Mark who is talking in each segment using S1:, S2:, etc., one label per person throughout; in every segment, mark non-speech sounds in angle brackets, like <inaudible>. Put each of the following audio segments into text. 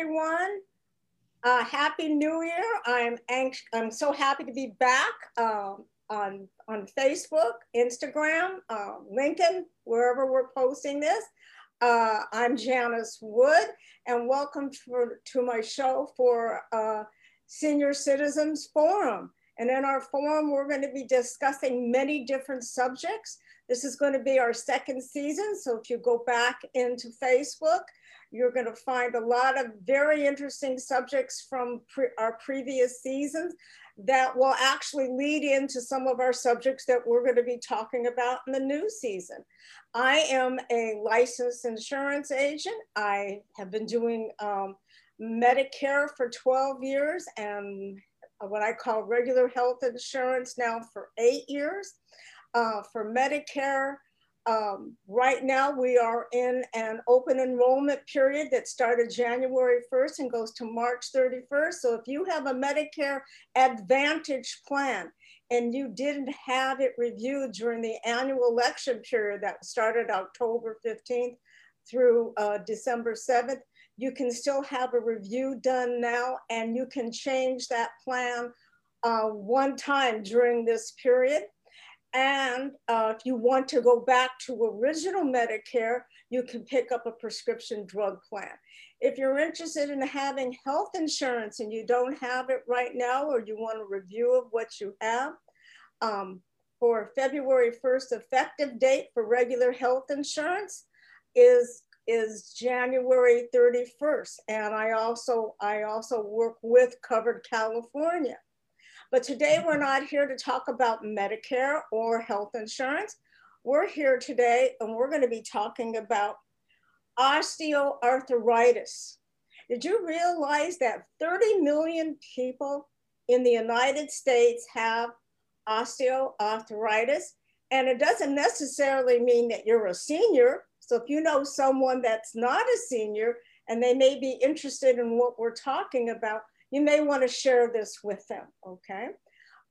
S1: everyone. Uh, happy New Year. I'm. I'm so happy to be back um, on, on Facebook, Instagram, uh, LinkedIn, wherever we're posting this. Uh, I'm Janice Wood and welcome for, to my show for uh, Senior Citizens Forum. And in our forum, we're going to be discussing many different subjects. This is going to be our second season. So if you go back into Facebook, you're going to find a lot of very interesting subjects from pre our previous seasons that will actually lead into some of our subjects that we're going to be talking about in the new season. I am a licensed insurance agent. I have been doing um, Medicare for 12 years and what I call regular health insurance now for eight years. Uh, for Medicare, um, right now, we are in an open enrollment period that started January 1st and goes to March 31st. So if you have a Medicare Advantage plan and you didn't have it reviewed during the annual election period that started October 15th through uh, December 7th, you can still have a review done now and you can change that plan uh, one time during this period. And uh, if you want to go back to original Medicare, you can pick up a prescription drug plan. If you're interested in having health insurance and you don't have it right now, or you want a review of what you have, um, for February 1st effective date for regular health insurance is is January 31st. And I also, I also work with Covered California. But today we're not here to talk about Medicare or health insurance. We're here today and we're going to be talking about osteoarthritis. Did you realize that 30 million people in the United States have osteoarthritis? And it doesn't necessarily mean that you're a senior. So if you know someone that's not a senior and they may be interested in what we're talking about, you may want to share this with them, okay?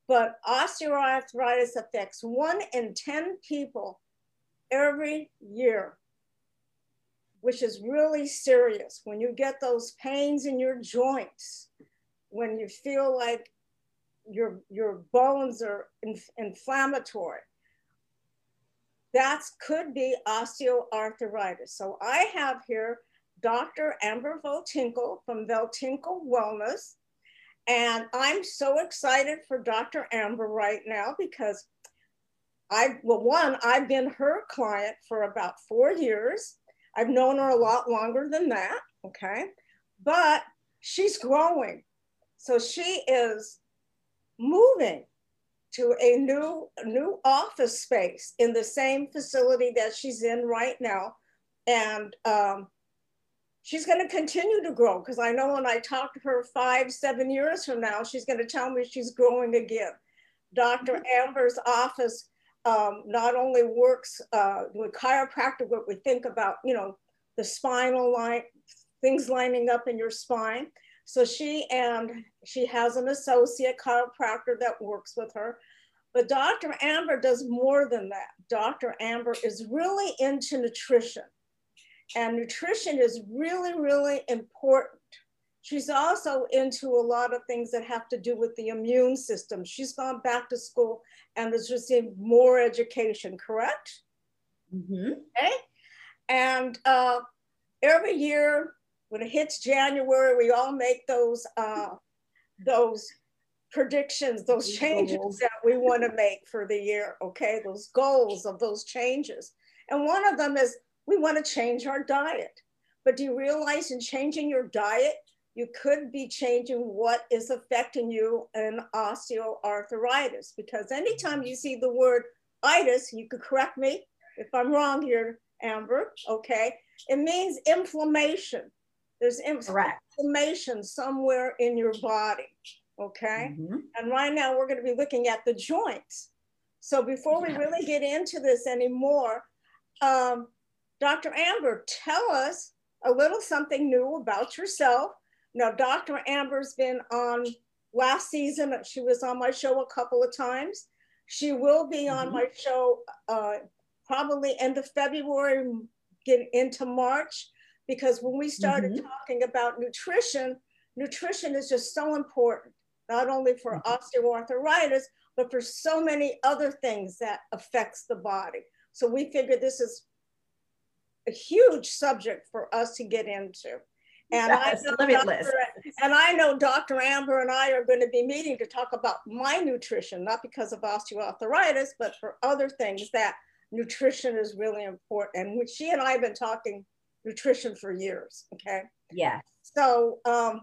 S1: But osteoarthritis affects one in 10 people every year, which is really serious. When you get those pains in your joints, when you feel like your, your bones are inf inflammatory, that could be osteoarthritis. So I have here Dr. Amber Voitenko from Voitenko Wellness. And I'm so excited for Dr. Amber right now because I, well, one, I've been her client for about four years. I've known her a lot longer than that, okay? But she's growing. So she is moving to a new, new office space in the same facility that she's in right now. And um, she's going to continue to grow because I know when I talk to her five, seven years from now, she's going to tell me she's growing again. Doctor mm-hmm. Amber's office um, not only works uh, with chiropractic, what we think about, you know, the spinal line, things lining up in your spine. So she and she has an associate chiropractor that works with her. But Dr. Amber does more than that. Dr. Amber is really into nutrition. And nutrition is really, really important. She's also into a lot of things that have to do with the immune system. She's gone back to school and has received more education, correct? Mm-hmm. Okay. And uh, every year when it hits January, we all make those uh, those predictions, those changes that we want to make for the year. Okay, those goals of those changes, and one of them is we want to change our diet. But do you realize in changing your diet, you could be changing what is affecting you in osteoarthritis? Because anytime you see the word itis, you could correct me if I'm wrong here, Amber, okay? It means inflammation. There's inflammation somewhere in your body, okay? Mm-hmm. And right now we're going to be looking at the joints. So before we really get into this anymore, um, Dr. Amber, tell us a little something new about yourself. Now, Dr. Amber's been on last season, she was on my show a couple of times. She will be on mm-hmm. my show uh, probably end of February, get into March, because when we started mm-hmm. talking about nutrition, nutrition is just so important, not only for mm-hmm. osteoarthritis, but for so many other things that affects the body. So we figured this is a huge subject for us to get into.
S2: And yes, I know. Dr.
S1: and I know Dr. Amber and I are going to be meeting to talk about my nutrition, not because of osteoarthritis, but for other things that nutrition is really important. And she and I have been talking nutrition for years. Okay.
S2: Yeah.
S1: So, um,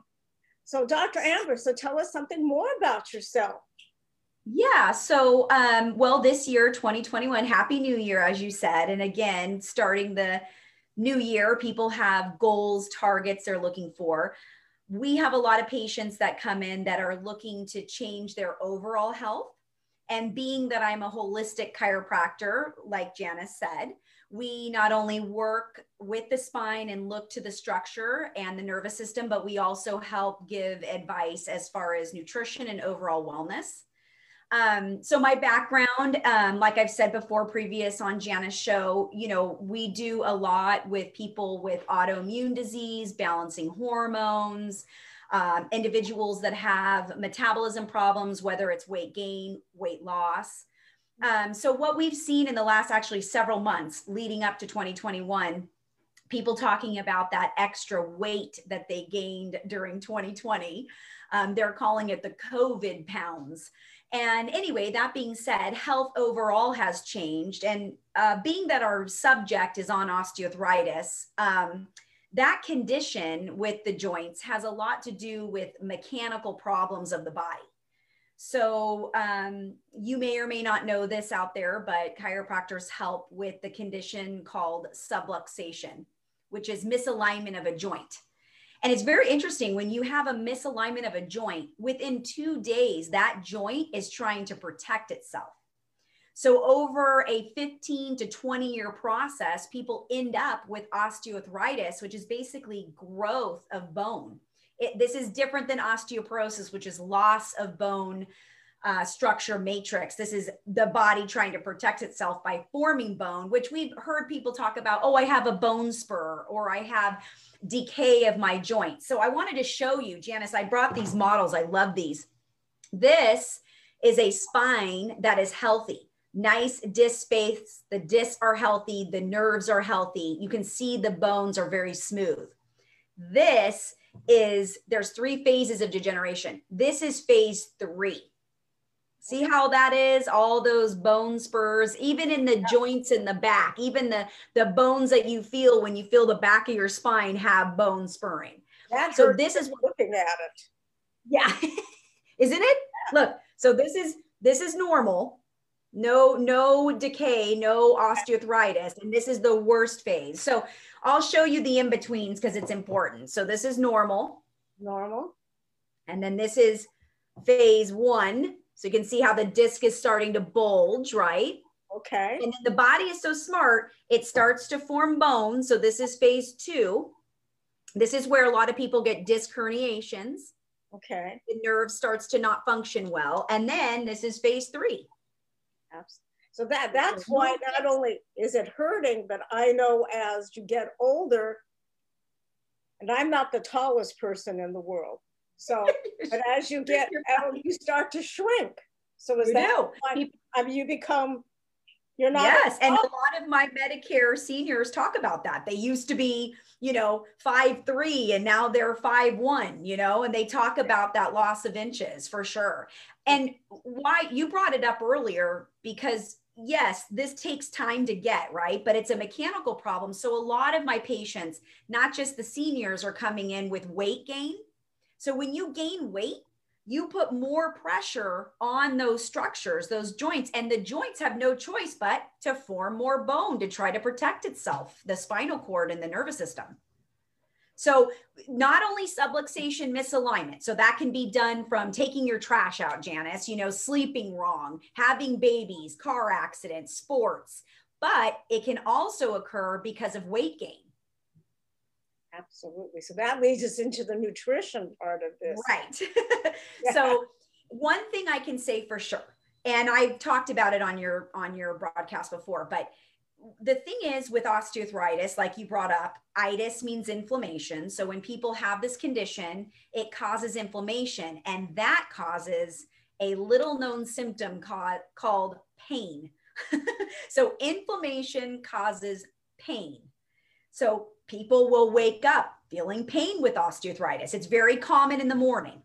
S1: so Dr. Amber, so tell us something more about yourself.
S2: Yeah. So, um, well, this year, 2021, Happy New Year, as you said. And again, starting the new year, people have goals, targets they're looking for. We have a lot of patients that come in that are looking to change their overall health. And being that I'm a holistic chiropractor, like Janice said, we not only work with the spine and look to the structure and the nervous system, but we also help give advice as far as nutrition and overall wellness. Um, so my background, um, like I've said before, previous on Janice show, you know, we do a lot with people with autoimmune disease, balancing hormones, um, individuals that have metabolism problems, whether it's weight gain, weight loss. Um, so what we've seen in the last actually several months leading up to 2021, people talking about that extra weight that they gained during 2020. Um, they're calling it the COVID pounds. And anyway, that being said, health overall has changed. And uh, being that our subject is on osteoarthritis, um, that condition with the joints has a lot to do with mechanical problems of the body. So um, you may or may not know this out there, but chiropractors help with the condition called subluxation, which is misalignment of a joint. And it's very interesting when you have a misalignment of a joint, within two days, that joint is trying to protect itself. So, over a 15 to 20 year process, people end up with osteoarthritis, which is basically growth of bone. It, this is different than osteoporosis, which is loss of bone uh, structure matrix. This is the body trying to protect itself by forming bone, which we've heard people talk about. Oh, I have a bone spur, or I have decay of my joints. So I wanted to show you, Janice, I brought these models. I love these. This is a spine that is healthy. Nice disc space. The discs are healthy. The nerves are healthy. You can see the bones are very smooth. This is, there's three phases of degeneration. This is phase three. See how that is? All those bone spurs, even in the yeah. joints in the back, even the, the bones that you feel when you feel the back of your spine have bone spurring.
S1: So this is looking at it.
S2: Yeah. <laughs> Isn't it? Yeah. Look, so this is this is normal. No, no decay, no osteoarthritis. And this is the worst phase. So I'll show you the in-betweens because it's important. So this is normal.
S1: Normal.
S2: And then this is phase one so you can see how the disc is starting to bulge, right?
S1: Okay.
S2: And then the body is so smart, it starts to form bone. So this is phase two. This is where a lot of people get disc herniations.
S1: Okay.
S2: The nerve starts to not function well. And then this is phase three.
S1: Absolutely. So that that's why not only is it hurting, but I know as you get older, and I'm not the tallest person in the world, so, <laughs> but as you get out, you start to shrink. So is you that I mean, you become, you're not.
S2: Yes, and a lot of my Medicare seniors talk about that. They used to be, you know, five three, and now they're five one. You know, and they talk about that loss of inches for sure. And why you brought it up earlier because yes, this takes time to get, right? But it's a mechanical problem. So a lot of my patients, not just the seniors, are coming in with weight gain so when you gain weight, you put more pressure on those structures, those joints, and the joints have no choice but to form more bone to try to protect itself, the spinal cord and the nervous system. So, not only subluxation misalignment, so that can be done from taking your trash out, Janice, you know, sleeping wrong, having babies, car accidents, sports, but it can also occur because of weight gain.
S1: Absolutely. So that leads us into the nutrition part of this.
S2: Right. <laughs> yeah. So one thing I can say for sure, and I've talked about it on your on your broadcast before, but the thing is with osteoarthritis, like you brought up, itis means inflammation. So when people have this condition, it causes inflammation, and that causes a little known symptom called, called pain. <laughs> so inflammation causes pain. So people will wake up feeling pain with osteoarthritis. It's very common in the morning.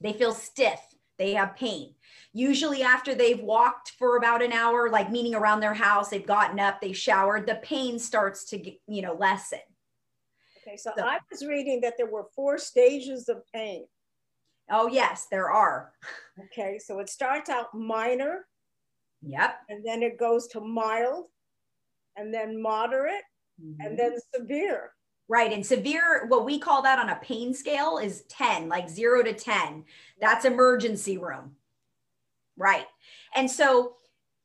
S2: They feel stiff, they have pain. Usually, after they've walked for about an hour, like meaning around their house, they've gotten up, they've showered, the pain starts to, you know, lessen.
S1: Okay, so, so I was reading that there were four stages of pain.
S2: Oh, yes, there are.
S1: Okay, so it starts out minor.
S2: Yep.
S1: And then it goes to mild, and then moderate, mm-hmm. and then severe.
S2: Right. And severe, what we call that on a pain scale is 10, like zero to 10. That's emergency room. Right. And so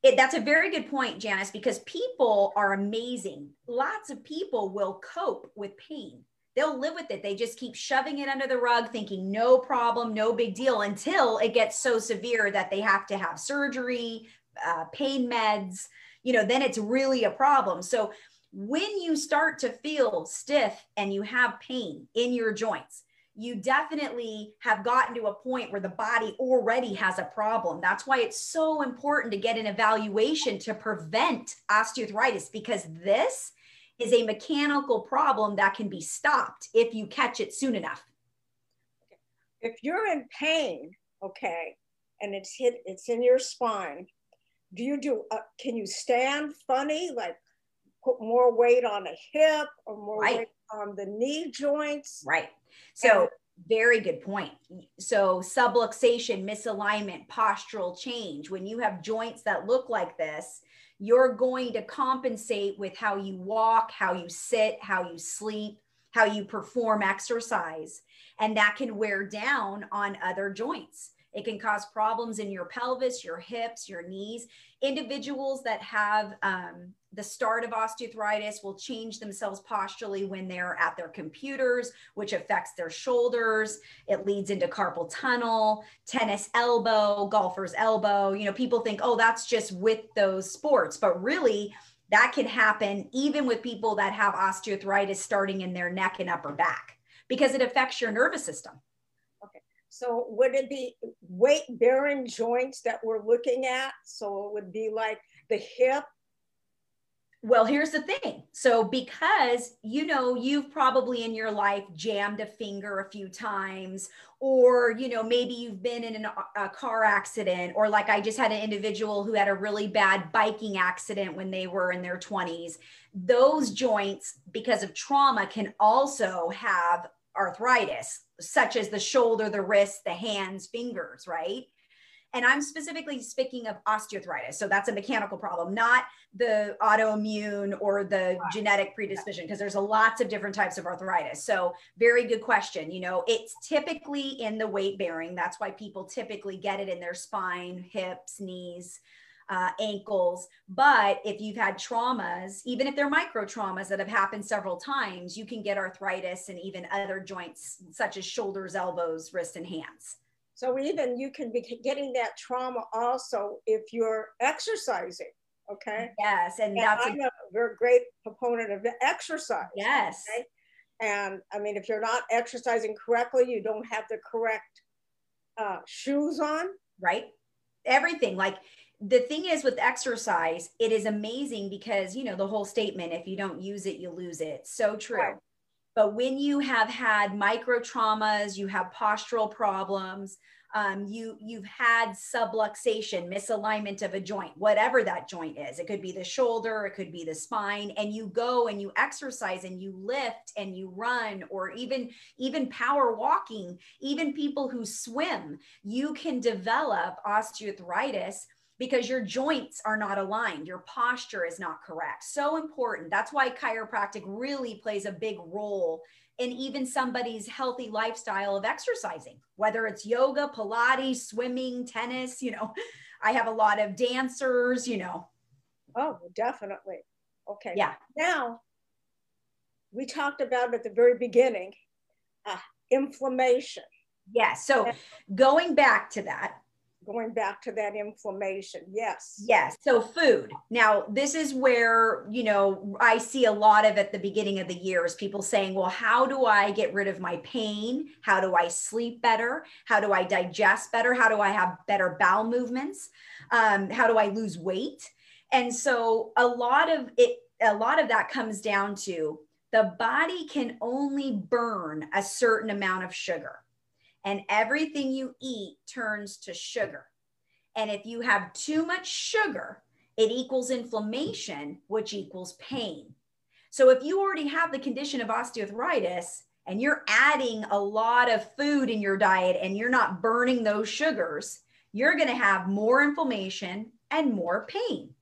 S2: it, that's a very good point, Janice, because people are amazing. Lots of people will cope with pain. They'll live with it. They just keep shoving it under the rug, thinking no problem, no big deal until it gets so severe that they have to have surgery, uh, pain meds. You know, then it's really a problem. So when you start to feel stiff and you have pain in your joints, you definitely have gotten to a point where the body already has a problem. That's why it's so important to get an evaluation to prevent osteoarthritis because this is a mechanical problem that can be stopped if you catch it soon enough.
S1: If you're in pain, okay, and it's hit, it's in your spine, do you do, uh, can you stand funny, like put more weight on a hip or more right. weight on the knee joints?
S2: Right. So, and, very good point. So, subluxation, misalignment, postural change, when you have joints that look like this, you're going to compensate with how you walk, how you sit, how you sleep, how you perform exercise. And that can wear down on other joints. It can cause problems in your pelvis, your hips, your knees. Individuals that have um, the start of osteoarthritis will change themselves posturally when they're at their computers, which affects their shoulders. It leads into carpal tunnel, tennis elbow, golfer's elbow. You know, people think, oh, that's just with those sports, but really, that can happen even with people that have osteoarthritis starting in their neck and upper back because it affects your nervous system.
S1: So would it be weight bearing joints that we're looking at? So it would be like the hip
S2: well, here's the thing. So, because you know, you've probably in your life jammed a finger a few times, or you know, maybe you've been in an, a car accident, or like I just had an individual who had a really bad biking accident when they were in their 20s. Those joints, because of trauma, can also have arthritis, such as the shoulder, the wrist, the hands, fingers, right? And I'm specifically speaking of osteoarthritis. So that's a mechanical problem, not the autoimmune or the genetic predisposition, because there's a lots of different types of arthritis. So very good question. You know, it's typically in the weight bearing. That's why people typically get it in their spine, hips, knees. Uh, ankles. But if you've had traumas, even if they're micro traumas that have happened several times, you can get arthritis and even other joints such as shoulders, elbows, wrists, and hands.
S1: So even you can be getting that trauma also if you're exercising. Okay.
S2: Yes, and,
S1: and that's I'm a, a very great proponent of exercise.
S2: Yes.
S1: Okay? And I mean, if you're not exercising correctly, you don't have the correct uh, shoes on.
S2: Right. Everything like the thing is with exercise, it is amazing because you know the whole statement: if you don't use it, you lose it. So true. Right. But when you have had micro traumas, you have postural problems, um, you you've had subluxation, misalignment of a joint, whatever that joint is. It could be the shoulder, it could be the spine, and you go and you exercise and you lift and you run, or even even power walking. Even people who swim, you can develop osteoarthritis because your joints are not aligned, your posture is not correct. So important. That's why chiropractic really plays a big role in even somebody's healthy lifestyle of exercising, whether it's yoga, Pilates, swimming, tennis, you know. <laughs> I have a lot of dancers, you know.
S1: Oh, definitely. Okay.
S2: Yeah.
S1: Now, we talked about at the very beginning uh, inflammation.
S2: Yes. Yeah, so going back to that,
S1: going back to that inflammation. Yes.
S2: Yes. So food. Now, this is where, you know, I see a lot of at the beginning of the year is people saying, well, how do I get rid of my pain? How do I sleep better? How do I digest better? How do I have better bowel movements? Um, how do I lose weight? And so a lot of it, a lot of that comes down to the body can only burn a certain amount of sugar and everything you eat turns to sugar. And if you have too much sugar, it equals inflammation, which equals pain. So if you already have the condition of osteoarthritis and you're adding a lot of food in your diet and you're not burning those sugars, you're going to have more inflammation and more pain.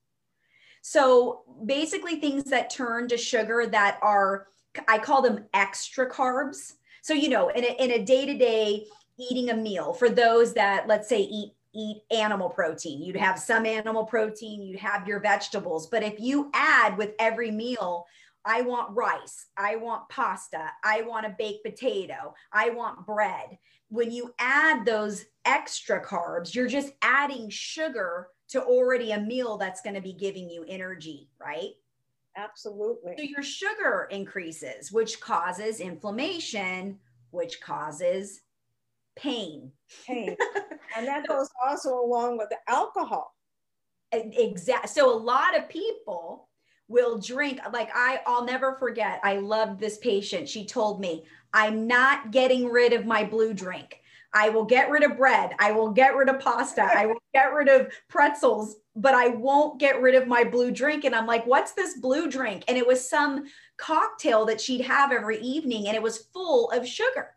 S2: So basically, things that turn to sugar that are, I call them extra carbs. So, you know, in a, in a day-to-day eating a meal for those that let's say eat eat animal protein, you'd have some animal protein, you'd have your vegetables. But if you add with every meal, I want rice, I want pasta, I want a baked potato, I want bread. When you add those extra carbs, you're just adding sugar to already a meal that's going to be giving you energy, right?
S1: Absolutely.
S2: So your sugar increases, which causes inflammation, which causes pain.
S1: Pain. <laughs> and that goes also along with the alcohol.
S2: Exactly. So a lot of people will drink like I I'll never forget. I loved this patient. She told me, "I'm not getting rid of my blue drink. I will get rid of bread. I will get rid of pasta. I will get rid of pretzels, but I won't get rid of my blue drink." And I'm like, "What's this blue drink?" And it was some cocktail that she'd have every evening and it was full of sugar.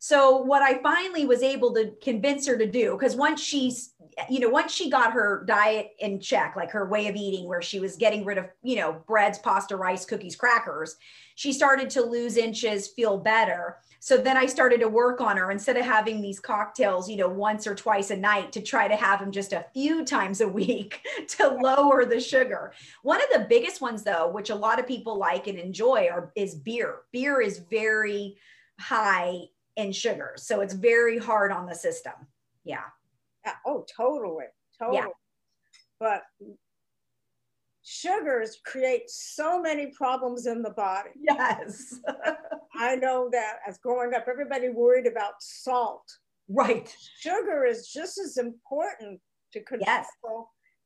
S2: So what I finally was able to convince her to do, because once she's, you know, once she got her diet in check, like her way of eating, where she was getting rid of, you know, breads, pasta, rice, cookies, crackers, she started to lose inches, feel better. So then I started to work on her instead of having these cocktails, you know, once or twice a night to try to have them just a few <laughs> times a week to lower the sugar. One of the biggest ones though, which a lot of people like and enjoy are is beer. Beer is very high in sugar. So it's very hard on the system. Yeah.
S1: yeah. Oh, totally. Totally. Yeah. But sugars create so many problems in the body.
S2: Yes. <laughs>
S1: I know that as growing up, everybody worried about salt.
S2: Right.
S1: Sugar is just as important to control yes.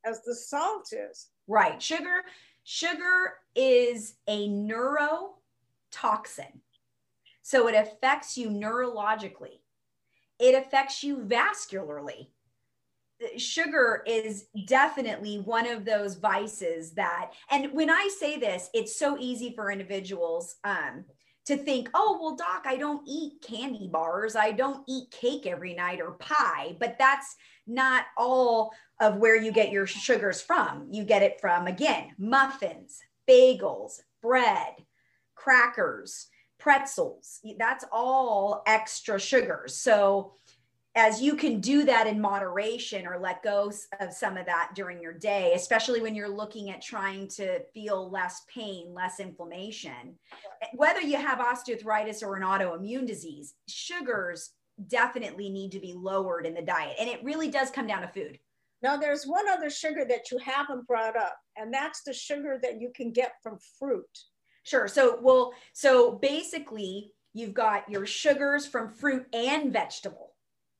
S1: as the salt is.
S2: Right. Sugar, sugar is a neurotoxin. So it affects you neurologically, it affects you vascularly. Sugar is definitely one of those vices that, and when I say this, it's so easy for individuals um, to think, oh, well, doc, I don't eat candy bars. I don't eat cake every night or pie. But that's not all of where you get your sugars from. You get it from, again, muffins, bagels, bread, crackers, pretzels. That's all extra sugars. So, as you can do that in moderation or let go of some of that during your day, especially when you're looking at trying to feel less pain, less inflammation, eh, whether you have osteoarthritis or an autoimmune disease, sugars definitely need to be lowered in the diet. And it really does come down to food.
S1: Now, there's one other sugar that you haven't brought up, and that's the sugar that you can get from fruit.
S2: Sure. So, well, so basically, you've got your sugars from fruit and vegetable,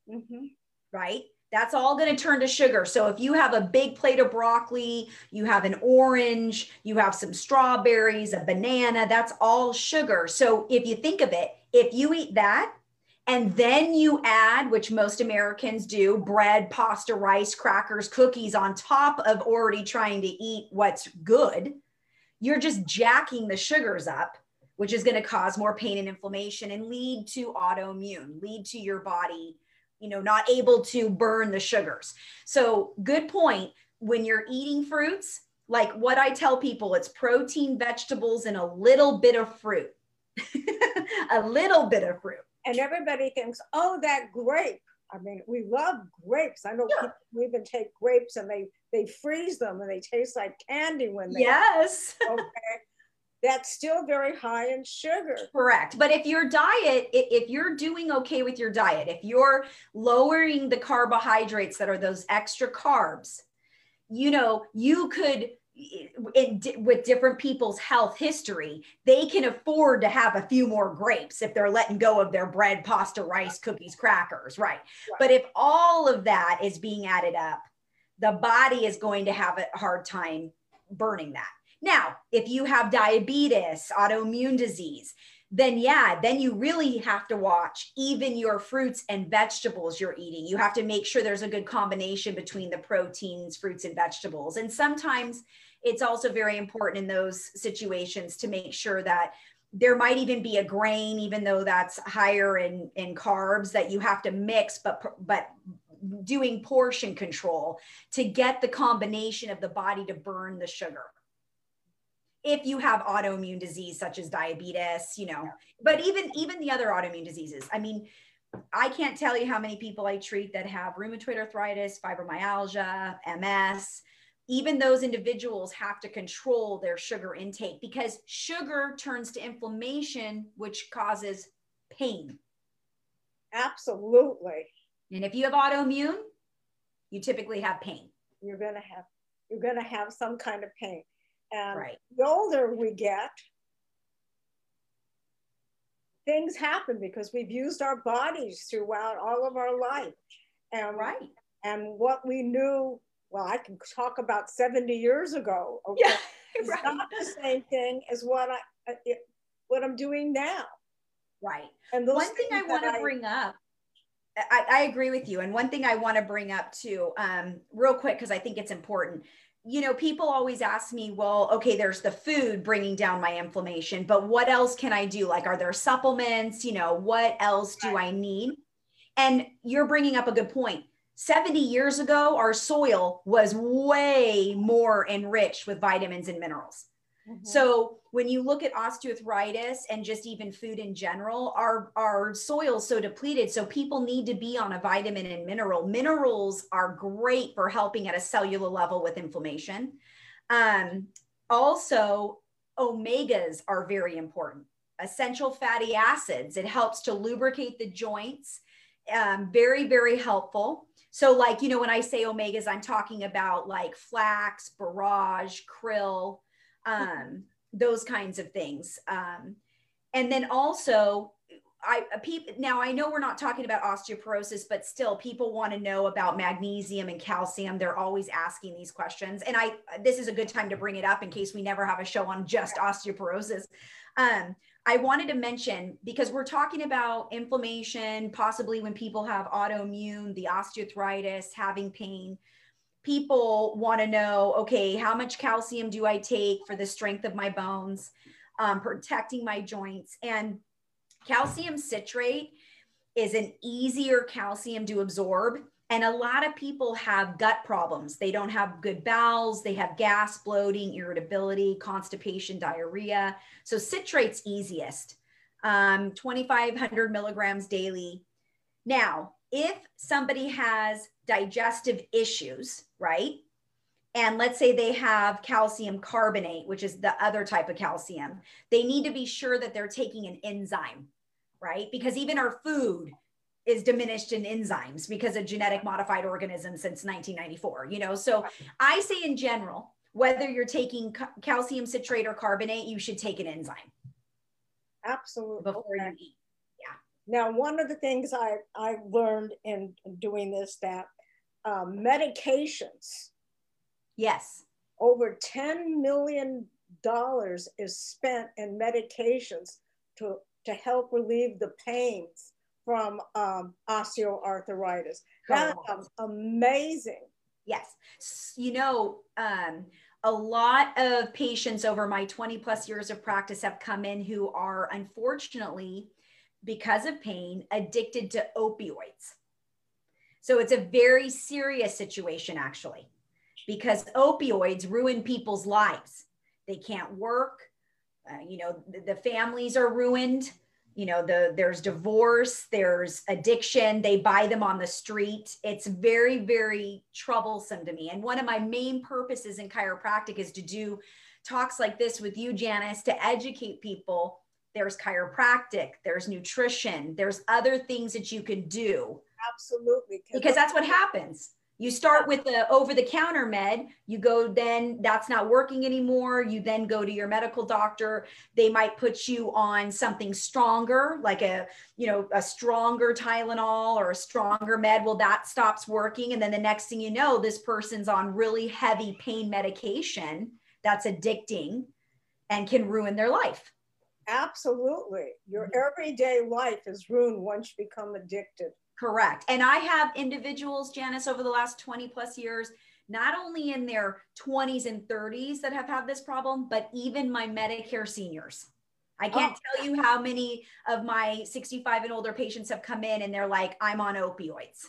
S2: mm-hmm. right? That's all going to turn to sugar. So, if you have a big plate of broccoli, you have an orange, you have some strawberries, a banana, that's all sugar. So, if you think of it, if you eat that, and then you add, which most Americans do, bread, pasta, rice, crackers, cookies on top of already trying to eat what's good, you're just jacking the sugars up, which is going to cause more pain and inflammation and lead to autoimmune, lead to your body, you know, not able to burn the sugars. So, good point. When you're eating fruits, like what I tell people, it's protein, vegetables, and a little bit of fruit. <laughs> a little bit of fruit.
S1: And everybody thinks, oh, that grape. I mean, we love grapes. I know yeah. people even take grapes and they they freeze them and they taste like candy when they
S2: yes <laughs>
S1: okay that's still very high in sugar.
S2: Correct. But if your diet, if you're doing okay with your diet, if you're lowering the carbohydrates that are those extra carbs, you know, you could in, with different people's health history, they can afford to have a few more grapes if they're letting go of their bread, pasta, rice, cookies, crackers, right? right? But if all of that is being added up, the body is going to have a hard time burning that. Now, if you have diabetes, autoimmune disease, then yeah, then you really have to watch even your fruits and vegetables you're eating. You have to make sure there's a good combination between the proteins, fruits, and vegetables. And sometimes it's also very important in those situations to make sure that there might even be a grain, even though that's higher in, in carbs that you have to mix, but but doing portion control to get the combination of the body to burn the sugar if you have autoimmune disease such as diabetes you know but even even the other autoimmune diseases. I mean i can't tell you how many people i treat that have rheumatoid arthritis fibromyalgia ms even those individuals have to control their sugar intake because sugar turns to inflammation which causes pain.
S1: Absolutely.
S2: And if you have autoimmune you typically have pain.
S1: You're going to have you're going to have some kind of pain and
S2: right.
S1: the older we get, things happen because we've used our bodies throughout all of our life. And
S2: right.
S1: And what we knew, well, I can talk about 70 years ago.
S2: Okay, yeah, <laughs>
S1: it's right. not the same thing as what I uh, it, what I'm doing now.
S2: Right. And one thing I want to bring up I, I, agree with you. And one thing I want to bring up too, um, real quick, because I think it's important you know, people always ask me, well, okay, there's the food bringing down my inflammation, but what else can I do? Like, are there supplements? You know, what else do I need? And you're bringing up a good point. 70 years ago, our soil was way more enriched with vitamins and minerals. Mm-hmm. So when you look at osteoarthritis and just even food in general, our our soil's so depleted. So people need to be on a vitamin and mineral. Minerals are great for helping at a cellular level with inflammation. Um, also, omegas are very important. Essential fatty acids. It helps to lubricate the joints. Um, very very helpful. So, like, you know, when I say omegas, I'm talking about like flax, borage, krill, um, those kinds of things. Um, and then also, I people now I know we're not talking about osteoporosis, but still people want to know about magnesium and calcium. They're always asking these questions, and I this is a good time to bring it up in case we never have a show on just osteoporosis. Um, I wanted to mention because we're talking about inflammation, possibly when people have autoimmune, the osteoarthritis, having pain people want to know okay how much calcium do i take for the strength of my bones um, protecting my joints? And calcium citrate is an easier calcium to absorb. And a lot of people have gut problems. They don't have good bowels. They have gas bloating irritability constipation diarrhea. So citrate's easiest um, 2500 milligrams daily. Now if somebody has digestive issues, right? And let's say they have calcium carbonate, which is the other type of calcium, they need to be sure that they're taking an enzyme, right? Because even our food is diminished in enzymes because of genetic modified organisms since 1994, you know? So I say in general, whether you're taking calcium citrate or carbonate, you should take an enzyme.
S1: Absolutely.
S2: Before okay. you eat.
S1: Now, one of the things I, I learned in doing this that um, medications.
S2: Yes.
S1: Over $10 million is spent in medications to, to help relieve the pains from um, osteoarthritis. That's amazing.
S2: Yes. You know, um, a lot of patients over my 20 plus years of practice have come in who are unfortunately because of pain, addicted to opioids. So it's a very serious situation, actually, because opioids ruin people's lives. They can't work. Uh, you know, the, the families are ruined. You know, the there's divorce, there's addiction. They buy them on the street. It's very, very troublesome to me. And one of my main purposes in chiropractic is to do talks like this with you, Janice, to educate people. There's chiropractic, there's nutrition, there's other things that you can do.
S1: Absolutely.
S2: Because that's what happens. You start with the over the counter med you go then that's not working anymore. You then go to your medical doctor. They might put you on something stronger like a you know a stronger tylenol or a stronger med. Well that stops working. And then the next thing you know this person's on really heavy pain medication that's addicting and can ruin their life
S1: absolutely your mm-hmm. everyday life is ruined once you become addicted
S2: Correct. And I have individuals, Janice, over the last 20 plus years, not only in their 20s and 30s that have had this problem, but even my Medicare seniors. I can't oh. tell you how many of my 65 and older patients have come in and they're like, I'm on opioids.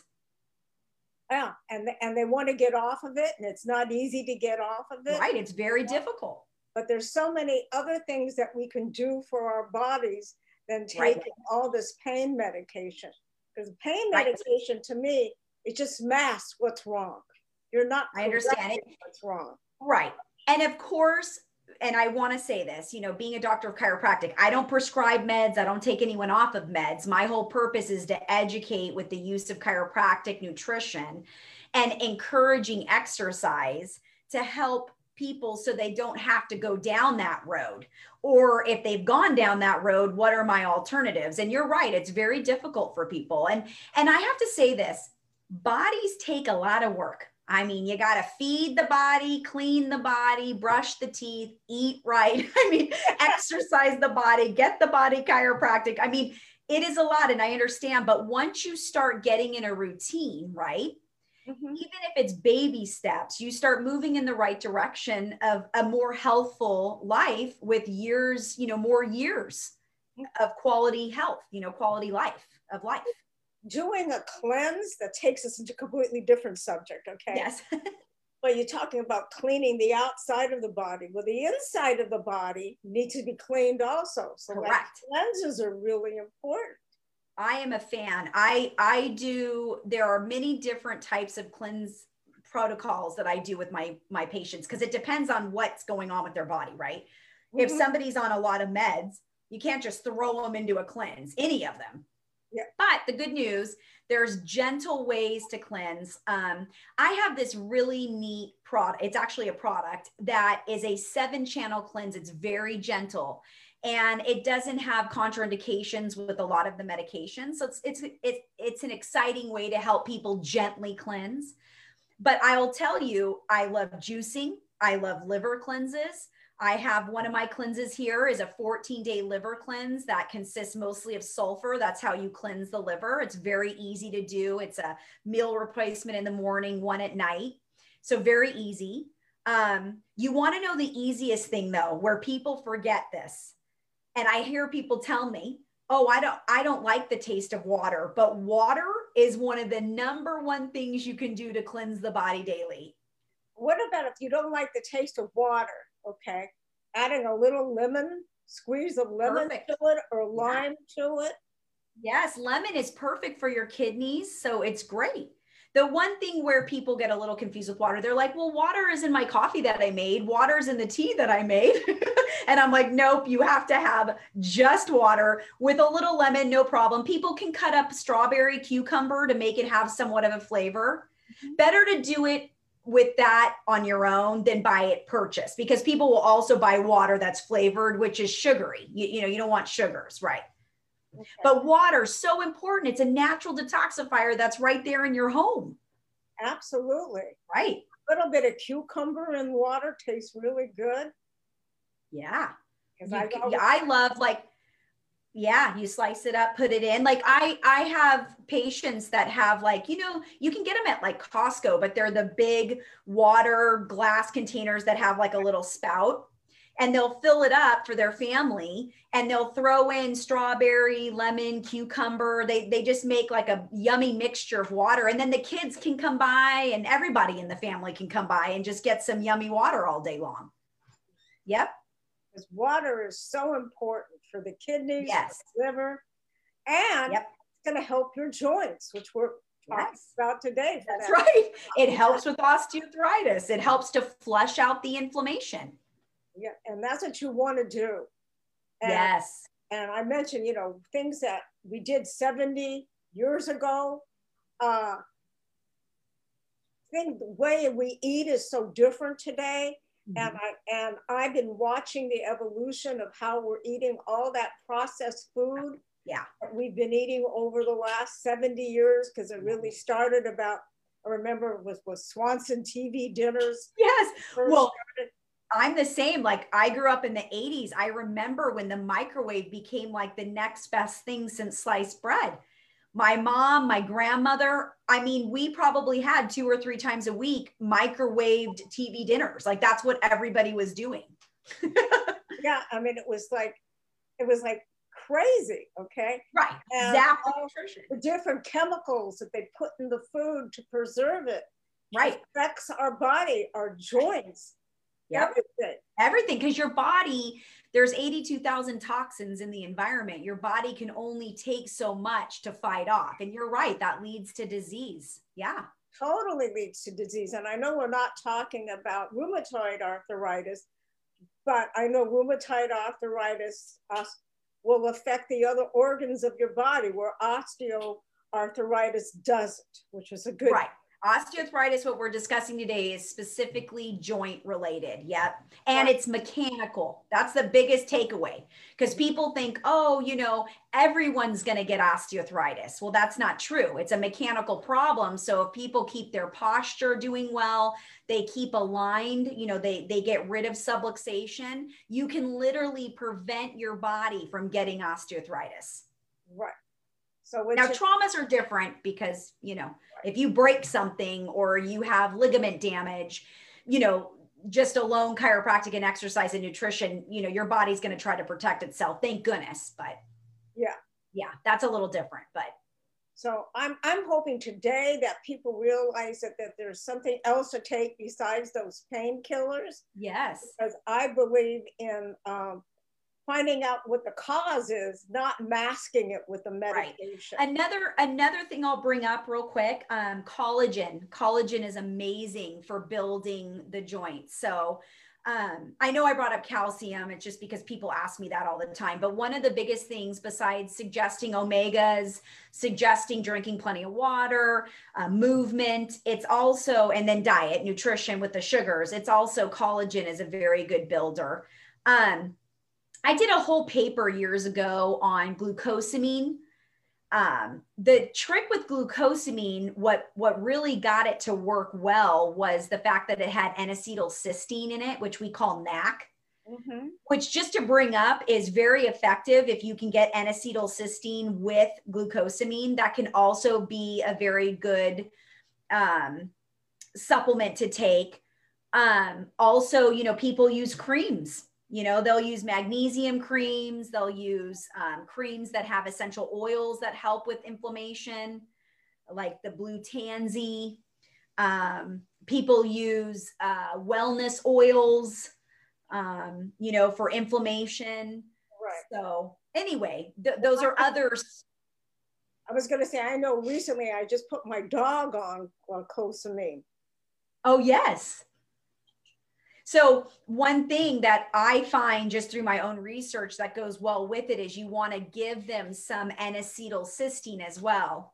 S1: Yeah, and and they want to get off of it, and it's not easy to get off of it.
S2: Right, it's very difficult.
S1: But there's so many other things that we can do for our bodies than taking right. all this pain medication. Because pain medication right. to me, it just masks what's wrong. You're not.
S2: I understand it.
S1: What's wrong?
S2: Right. And of course, and I want to say this, you know, being a doctor of chiropractic, I don't prescribe meds. I don't take anyone off of meds. My whole purpose is to educate with the use of chiropractic nutrition and encouraging exercise to help people so they don't have to go down that road. Or if they've gone down that road what are my alternatives? And you're right it's very difficult for people. And and i have to say this bodies take a lot of work. I mean you got to feed the body clean the body brush the teeth eat right. <laughs> I mean exercise the body get the body chiropractic. I mean it is a lot and i understand but once you start getting in a routine right Mm-hmm. Even if it's baby steps, you start moving in the right direction of a more healthful life with years, you know, more years of quality health, you know, quality life of life.
S1: Doing a cleanse that takes us into a completely different subject, okay?
S2: Yes. <laughs>
S1: but you're talking about cleaning the outside of the body. Well, the inside of the body needs to be cleaned also. So
S2: Correct.
S1: cleanses are really important.
S2: I am a fan. I I do there are many different types of cleanse protocols that I do with my my patients because it depends on what's going on with their body, right? Mm-hmm. If somebody's on a lot of meds, you can't just throw them into a cleanse, any of them.
S1: Yeah.
S2: But the good news, there's gentle ways to cleanse. Um, I have this really neat product. It's actually a product that is a seven channel cleanse. It's very gentle and it doesn't have contraindications with a lot of the medications. So it's it's it's, it's an exciting way to help people gently cleanse. But I will tell you, I love juicing. I love liver cleanses. I have one of my cleanses here is a 14 day liver cleanse that consists mostly of sulfur. That's how you cleanse the liver. It's very easy to do. It's a meal replacement in the morning, one at night. So very easy. Um, you want to know the easiest thing though, where people forget this and I hear people tell me, "Oh, I don't I don't like the taste of water." But water is one of the number one things you can do to cleanse the body daily.
S1: What about if you don't like the taste of water? Okay. Adding a little lemon, squeeze of lemon perfect. to it or lime yeah. to it.
S2: Yes, lemon is perfect for your kidneys, so it's great. The one thing where people get a little confused with water, they're like, well, water is in my coffee that I made, water's in the tea that I made. <laughs> and I'm like, nope, you have to have just water with a little lemon, no problem. People can cut up strawberry cucumber to make it have somewhat of a flavor. Mm-hmm. Better to do it with that on your own than buy it purchased because people will also buy water that's flavored, which is sugary. You, you know, you don't want sugars, right? Okay. But water so important. It's a natural detoxifier that's right there in your home.
S1: Absolutely.
S2: Right.
S1: A little bit of cucumber in water tastes really good.
S2: Yeah. You, I, I love like yeah you slice it up put it in like i i have patients that have like you know you can get them at like costco but they're the big water glass containers that have like a little spout and they'll fill it up for their family and they'll throw in strawberry lemon cucumber they, they just make like a yummy mixture of water and then the kids can come by and everybody in the family can come by and just get some yummy water all day long yep
S1: because water is so important for the kidneys
S2: yes.
S1: the liver and yep. it's going to help your joints which we're talking yes. about today
S2: that's that. right it <laughs> helps with osteoarthritis it helps to flush out the inflammation
S1: Yeah, and that's what you want to do.
S2: And, yes.
S1: And I mentioned, you know, things that we did 70 years ago. Uh, think the way we eat is so different today. Mm-hmm. And I and I've been watching the evolution of how we're eating all that processed food.
S2: Yeah.
S1: we've been eating over the last 70 years because it really started about I remember it was was Swanson TV dinners.
S2: Yes. Well, started. I'm the same. Like I grew up in the 80s. I remember when the microwave became like the next best thing since sliced bread. My mom, my grandmother, I mean, we probably had two or three times a week microwaved TV dinners. Like that's what everybody was doing. <laughs>
S1: yeah, I mean, it was like it was like crazy, okay?
S2: Right. And
S1: nutrition. The different chemicals that they put in the food to preserve it.
S2: Right.
S1: Affects our body, our joints,
S2: Yep. Everything. Everything. Because your body, there's 82,000 toxins in the environment. Your body can only take so much to fight off. And you're right, that leads to disease. Yeah.
S1: Totally leads to disease. And I know we're not talking about rheumatoid arthritis, but I know rheumatoid arthritis will affect the other organs of your body where osteoarthritis doesn't, which is a good
S2: right osteoarthritis what we're discussing today is specifically joint related yep. And it's mechanical. That's the biggest takeaway. Because people think oh you know everyone's going to get osteoarthritis. Well that's not true. It's a mechanical problem so if people keep their posture doing well they keep aligned you know they they get rid of subluxation you can literally prevent your body from getting osteoarthritis.
S1: Right
S2: so now is- traumas are different because you know if you break something or you have ligament damage, you know, just alone chiropractic and exercise and nutrition, you know, your body's going to try to protect itself. Thank goodness. But
S1: yeah,
S2: yeah, that's a little different. But
S1: so I'm I'm hoping today that people realize that, that there's something else to take besides those painkillers.
S2: Yes.
S1: Because I believe in um, finding out what the cause is, not masking it with the medication.
S2: Right. Another another thing I'll bring up real quick, um, collagen. Collagen is amazing for building the joints. So um, I know I brought up calcium. It's just because people ask me that all the time. But one of the biggest things, besides suggesting omegas, suggesting drinking plenty of water, uh, movement, it's also, and then diet, nutrition with the sugars, it's also collagen is a very good builder. Um, I did a whole paper years ago on glucosamine. Um, the trick with glucosamine, what what really got it to work well was the fact that it had N-acetylcysteine in it, which we call NAC. Mm-hmm. Which, just to bring up, is very effective if you can get N-acetylcysteine with glucosamine. That can also be a very good um, supplement to take. Um, also, you know, people use creams you know they'll use magnesium creams they'll use um, creams that have essential oils that help with inflammation like the blue tansy. Um, people use uh, wellness oils um, you know for inflammation.
S1: Right.
S2: So anyway th- those are others.
S1: I was going to say i know recently i just put my dog on glucosamine
S2: oh yes so, one thing that I find just through my own research that goes well with it is you want to give them some N acetylcysteine as well,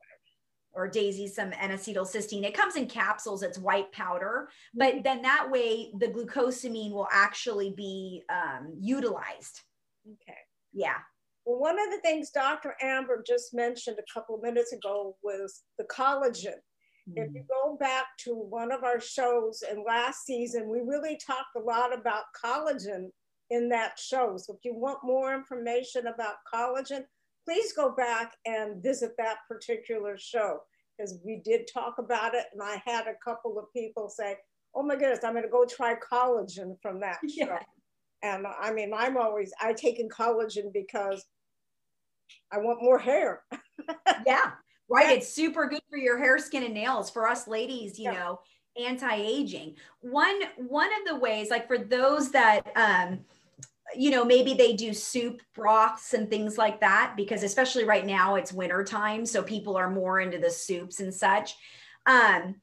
S2: or Daisy, some N acetylcysteine. It comes in capsules, it's white powder, but then that way the glucosamine will actually be um, utilized.
S1: Okay.
S2: Yeah.
S1: Well, one of the things Dr. Amber just mentioned a couple of minutes ago was the collagen. If hmm. you go back to one of our shows in last season, we really talked a lot about collagen in that show. So if you want more information about collagen, please go back and visit that particular show because we did talk about it. And I had a couple of people say, oh my goodness, I'm going to go try collagen from that <laughs> show. Yeah. And I mean, I'm always, I take in collagen because I want more hair. <laughs>
S2: yeah. Right. It's super good for your hair, skin, and nails. For us ladies, you yeah. know, anti-aging. One one of the ways, like for those that um, you know, maybe they do soup broths and things like that, because especially right now it's winter time. So people are more into the soups and such. Um,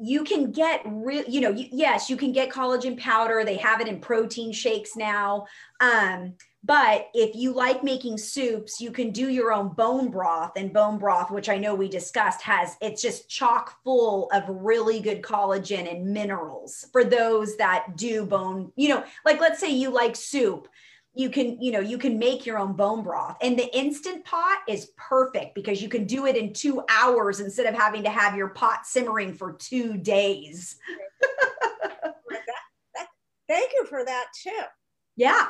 S2: you can get real you know you, yes you can get collagen powder they have it in protein shakes now um, but if you like making soups you can do your own bone broth and bone broth which i know we discussed has it's just chock full of really good collagen and minerals for those that do bone you know like let's say you like soup you can you know you can make your own bone broth and the instant pot is perfect because you can do it in two hours instead of having to have your pot simmering for two days. <laughs>
S1: That, that, thank you for that tip.
S2: Yeah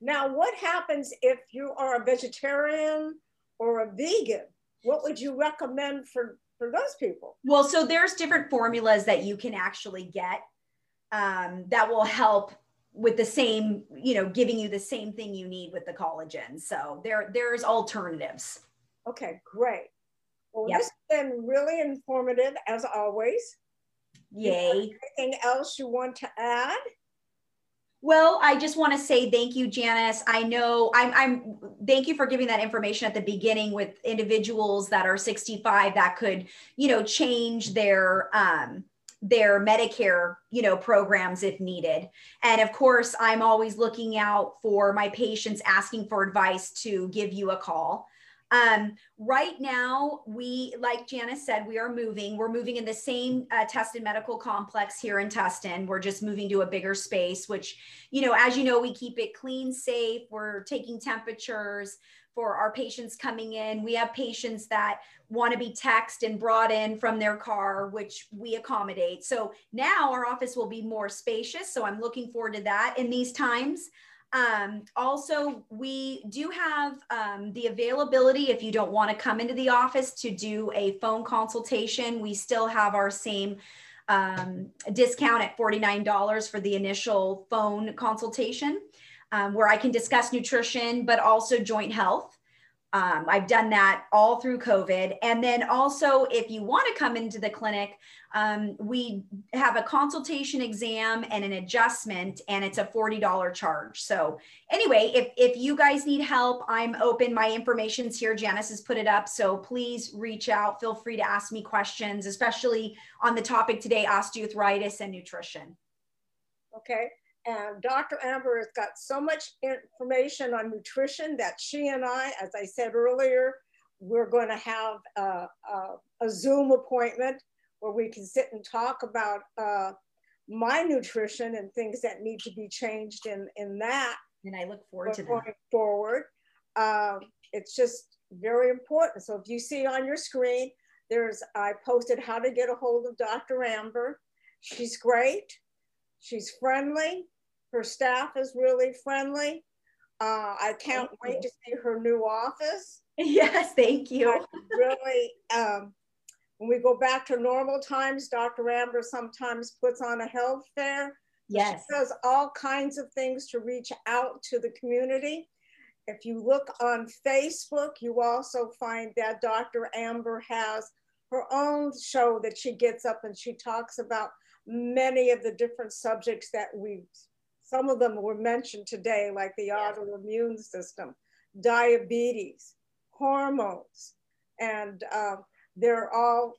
S1: now what happens if you are a vegetarian or a vegan what would you recommend for for those people
S2: well so there's different formulas that you can actually get um, that will help with the same, you know, giving you the same thing you need with the collagen. So there, there's alternatives.
S1: Okay, great. Well, yep. this has been really informative as always.
S2: Yay.
S1: Anything else you want to add?
S2: Well, I just want to say thank you, Janice. I know I'm, I'm, thank you for giving that information at the beginning with individuals that are 65 that could, you know, change their, um, their Medicare, you know, programs if needed. And of course, I'm always looking out for my patients asking for advice to give you a call. Um, right now, we, like Janice said, we are moving. We're moving in the same uh, Tustin Medical Complex here in Tustin. We're just moving to a bigger space, which, you know, as you know, we keep it clean, safe. We're taking temperatures for our patients coming in. We have patients that want to be texted and brought in from their car, which we accommodate. So now our office will be more spacious. So I'm looking forward to that in these times. Um, also, we do have um, the availability if you don't want to come into the office to do a phone consultation. We still have our same um, discount at $49 for the initial phone consultation um, where I can discuss nutrition, but also joint health. Um, I've done that all through COVID. And then also, if you want to come into the clinic, um, we have a consultation exam and an adjustment, and it's a $40 charge. So, anyway, if, if you guys need help, I'm open. My information's here. Janice has put it up. So, please reach out. Feel free to ask me questions, especially on the topic today osteoarthritis and nutrition.
S1: Okay. And Dr. Amber has got so much information on nutrition that she and I, as I said earlier, we're going to have a, a, a Zoom appointment where we can sit and talk about uh, my nutrition and things that need to be changed in, in that.
S2: And I look forward to
S1: going that. forward. Um, it's just very important. So if you see on your screen, there's I posted how to get a hold of Dr. Amber. She's great. She's friendly. Her staff is really friendly. Uh, I can't thank wait you. to see her new office.
S2: Yes, thank you.
S1: Really, um, when we go back to normal times, Dr. Amber sometimes puts on a health fair.
S2: Yes.
S1: She does all kinds of things to reach out to the community. If you look on Facebook, you also find that Dr. Amber has her own show that she gets up and she talks about many of the different subjects that we some of them were mentioned today, like the autoimmune system, diabetes, hormones, and uh, they're all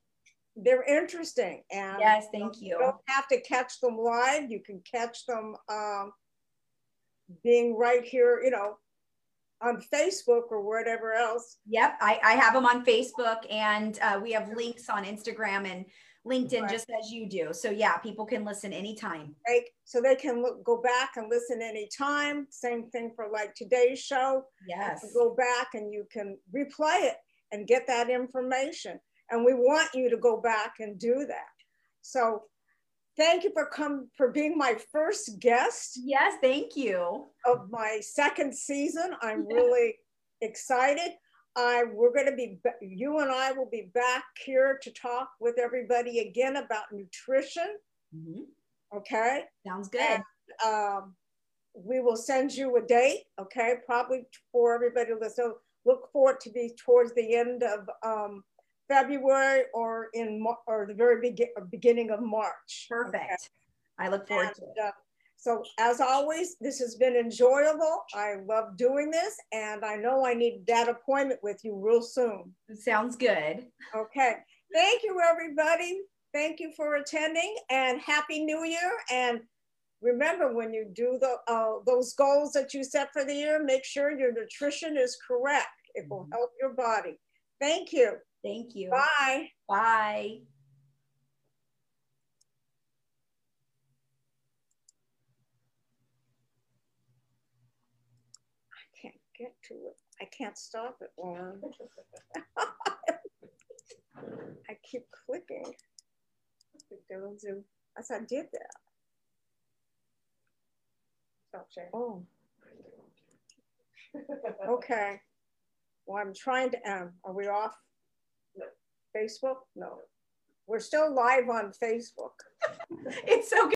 S1: they're interesting. And
S2: yes, thank you.
S1: You don't have to catch them live. You can catch them um, being right here, you know, on Facebook or whatever else.
S2: Yep, I, I have them on Facebook, and uh, we have links on Instagram and LinkedIn right. just as you do. So yeah, people can listen anytime.
S1: Right. So they can look, go back and listen anytime. Same thing for like today's show.
S2: Yes.
S1: Go back and you can replay it and get that information. And we want you to go back and do that. So thank you for come for being my first guest.
S2: Yes, thank you.
S1: Of my second season. I'm <laughs> really excited. I we're going to be you and I will be back here to talk with everybody again about nutrition. Mm-hmm. Okay.
S2: Sounds good. And,
S1: um, we will send you a date. Okay, probably for everybody to listen. Look forward to be towards the end of um, February or in or the very be- beginning of March.
S2: Perfect. Okay? I look forward and, to it. Uh,
S1: so as always, this has been enjoyable. I love doing this and I know I need that appointment with you real soon.
S2: Sounds good.
S1: Okay. Thank you, everybody. thank you for attending and happy new year. And remember when you do the uh, those goals that you set for the year, make sure your nutrition is correct. It will mm-hmm. help your body. Thank you.
S2: Thank you.
S1: Bye.
S2: Bye.
S1: I can't get to it. I can't stop it, Lauren. I keep clicking. I said, I did that. Stop sharing. Oh. okay. Well, I'm trying to, um, are we off no. Facebook? No. We're still live on Facebook. <laughs>
S2: it's so good.